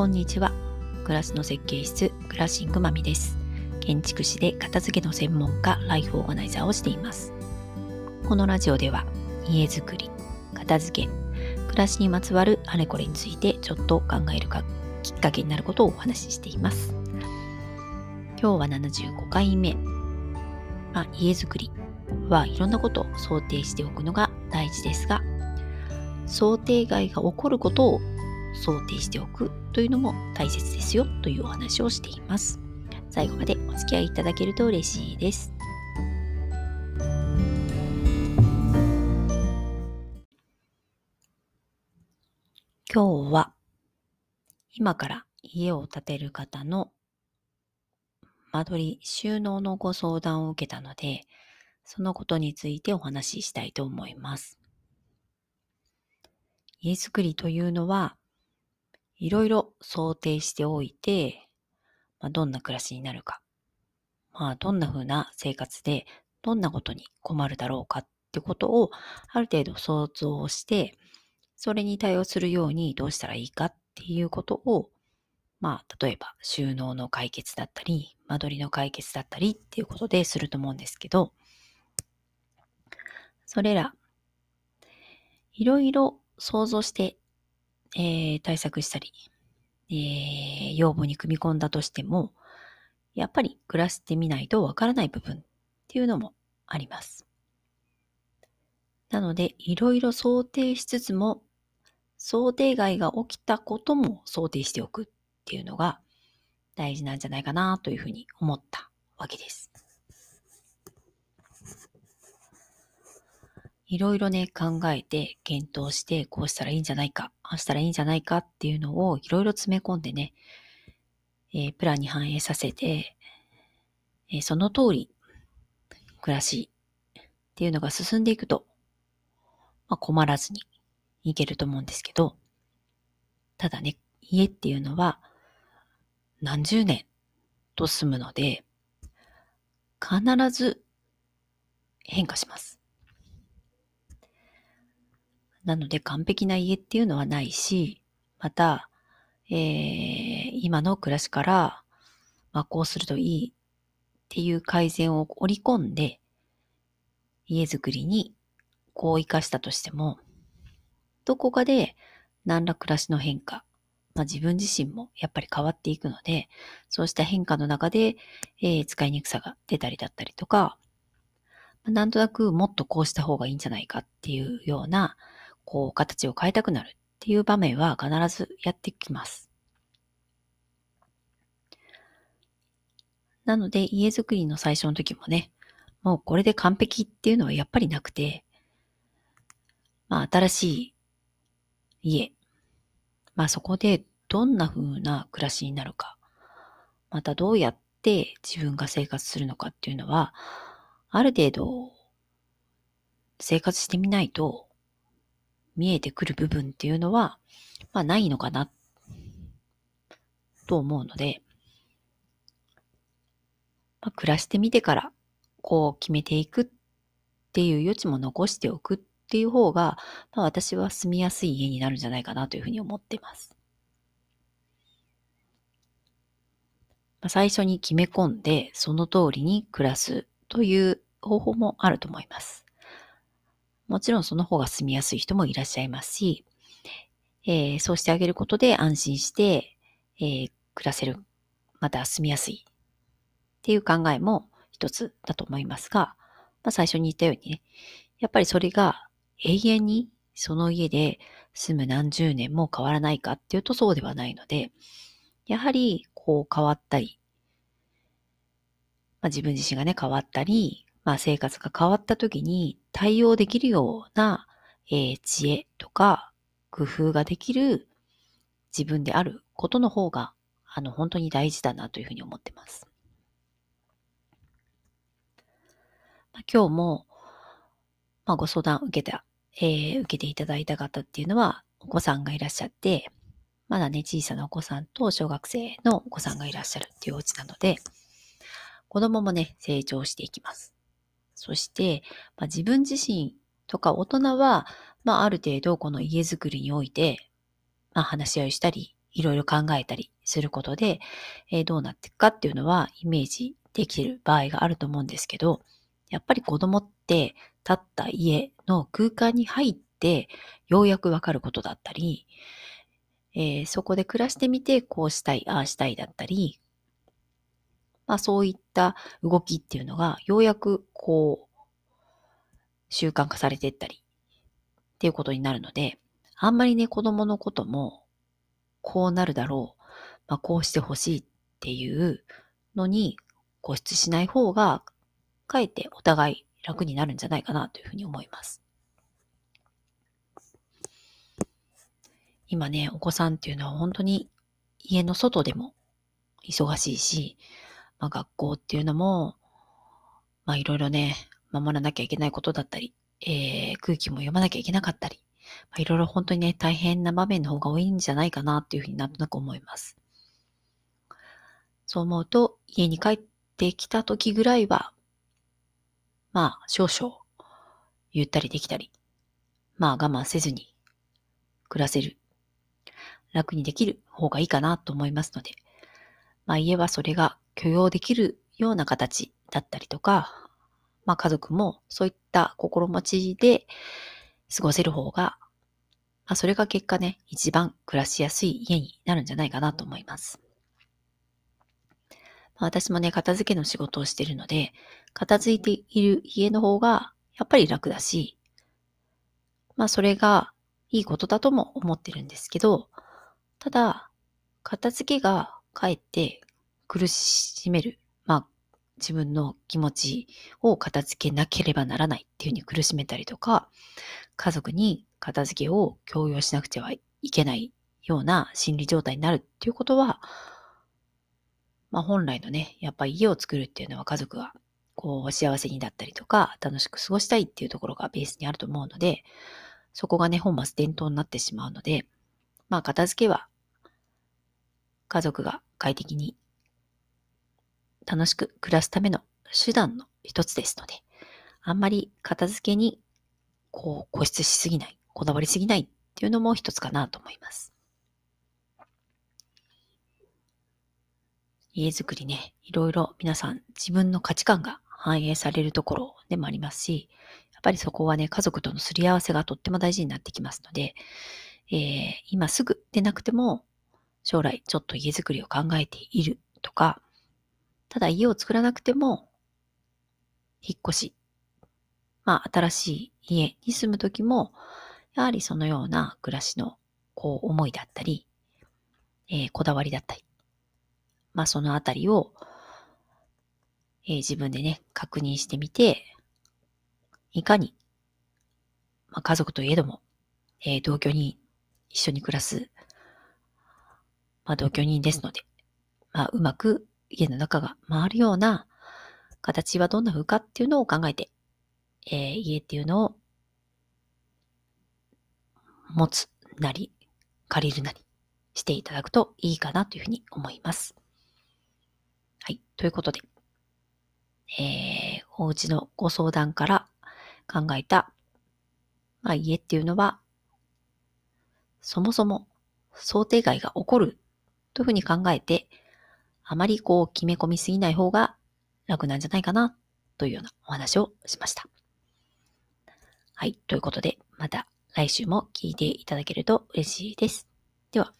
こんにちは。暮らしの設計室、クラッシングマミです。建築士で片付けの専門家、ライフオーガナイザーをしています。このラジオでは、家づくり、片付け、暮らしにまつわるあれこれについてちょっと考えるかきっかけになることをお話ししています。今日は75回目。まあ、家づくりはいろんなことを想定しておくのが大事ですが、想定外が起こることを想定しておくというのも大切ですよというお話をしています。最後までお付き合いいただけると嬉しいです。今日は今から家を建てる方の間取り収納のご相談を受けたので、そのことについてお話ししたいと思います。家づくりというのは、いろいろ想定しておいて、まあ、どんな暮らしになるか、まあ、どんな風な生活で、どんなことに困るだろうかってことを、ある程度想像して、それに対応するようにどうしたらいいかっていうことを、まあ、例えば収納の解決だったり、間取りの解決だったりっていうことですると思うんですけど、それら、いろいろ想像してえー、対策したり、えー、要望に組み込んだとしても、やっぱり暮らしてみないとわからない部分っていうのもあります。なので、いろいろ想定しつつも、想定外が起きたことも想定しておくっていうのが大事なんじゃないかなというふうに思ったわけです。いろいろね、考えて、検討して、こうしたらいいんじゃないか、ああしたらいいんじゃないかっていうのをいろいろ詰め込んでね、えー、プランに反映させて、えー、その通り、暮らしっていうのが進んでいくと、まあ、困らずにいけると思うんですけど、ただね、家っていうのは何十年と住むので、必ず変化します。なので完璧な家っていうのはないし、また、えー、今の暮らしから、まあ、こうするといいっていう改善を織り込んで、家づくりにこう生かしたとしても、どこかで何ら暮らしの変化、まあ、自分自身もやっぱり変わっていくので、そうした変化の中で、えー、使いにくさが出たりだったりとか、なんとなくもっとこうした方がいいんじゃないかっていうような、こう、形を変えたくなるっていう場面は必ずやってきます。なので、家づくりの最初の時もね、もうこれで完璧っていうのはやっぱりなくて、まあ、新しい家、まあそこでどんな風な暮らしになるか、またどうやって自分が生活するのかっていうのは、ある程度生活してみないと見えてくる部分っていうのは、まあないのかな、と思うので、まあ、暮らしてみてから、こう決めていくっていう余地も残しておくっていう方が、まあ、私は住みやすい家になるんじゃないかなというふうに思っています。まあ、最初に決め込んで、その通りに暮らすという方法もあると思います。もちろんその方が住みやすい人もいらっしゃいますし、えー、そうしてあげることで安心して、えー、暮らせる、また住みやすいっていう考えも一つだと思いますが、まあ、最初に言ったようにね、やっぱりそれが永遠にその家で住む何十年も変わらないかっていうとそうではないので、やはりこう変わったり、まあ、自分自身がね変わったり、まあ、生活が変わった時に対応できるような、えー、知恵とか工夫ができる自分であることの方が、あの、本当に大事だなというふうに思ってます。まあ、今日も、まあ、ご相談を受けた、えー、受けていただいた方っていうのは、お子さんがいらっしゃって、まだね、小さなお子さんと小学生のお子さんがいらっしゃるっていうお家なので、子供もね、成長していきます。そして、まあ、自分自身とか大人は、まあ、ある程度この家づくりにおいて、まあ、話し合いしたり、いろいろ考えたりすることで、えー、どうなっていくかっていうのはイメージできる場合があると思うんですけど、やっぱり子供って立った家の空間に入ってようやくわかることだったり、えー、そこで暮らしてみてこうしたい、ああしたいだったり、まあそういった動きっていうのがようやくこう習慣化されていったりっていうことになるので、あんまりね子供のこともこうなるだろう、まあこうしてほしいっていうのに固執しない方がかえってお互い楽になるんじゃないかなというふうに思います。今ね、お子さんっていうのは本当に家の外でも忙しいし、まあ、学校っていうのも、まあいろいろね、守らなきゃいけないことだったり、えー、空気も読まなきゃいけなかったり、まあ、いろいろ本当にね、大変な場面の方が多いんじゃないかなっていうふうになんとなく思います。そう思うと、家に帰ってきた時ぐらいは、まあ少々ゆったりできたり、まあ我慢せずに暮らせる、楽にできる方がいいかなと思いますので、まあ家はそれが許容できるような形だったりとか、まあ家族もそういった心持ちで過ごせる方が、まあそれが結果ね、一番暮らしやすい家になるんじゃないかなと思います。ま私もね、片付けの仕事をしているので、片付いている家の方がやっぱり楽だし、まあそれがいいことだとも思ってるんですけど、ただ、片付けがかえって苦しめる、まあ自分の気持ちを片付けなければならないっていうふうに苦しめたりとか、家族に片付けを強要しなくてはいけないような心理状態になるっていうことは、まあ本来のね、やっぱり家を作るっていうのは家族がこう幸せにだったりとか楽しく過ごしたいっていうところがベースにあると思うので、そこがね、本末転倒になってしまうので、まあ片付けは家族が快適に楽しく暮らすための手段の一つですので、あんまり片付けにこう固執しすぎない、こだわりすぎないっていうのも一つかなと思います。家づくりね、いろいろ皆さん自分の価値観が反映されるところでもありますし、やっぱりそこはね、家族とのすり合わせがとっても大事になってきますので、えー、今すぐでなくても、将来ちょっと家づくりを考えているとか、ただ家を作らなくても、引っ越し、まあ新しい家に住むときも、やはりそのような暮らしのこう思いだったり、えー、こだわりだったり、まあそのあたりを、えー、自分でね、確認してみて、いかに、まあ、家族といえども、えー、同居に一緒に暮らす、まあ、同居人ですので、まあ、うまく家の中が回るような形はどんな風かっていうのを考えて、えー、家っていうのを持つなり、借りるなりしていただくといいかなというふうに思います。はい。ということで、えー、お家のご相談から考えた、まあ、家っていうのは、そもそも想定外が起こるというふうに考えて、あまりこう決め込みすぎない方が楽なんじゃないかなというようなお話をしました。はい。ということで、また来週も聞いていただけると嬉しいです。では、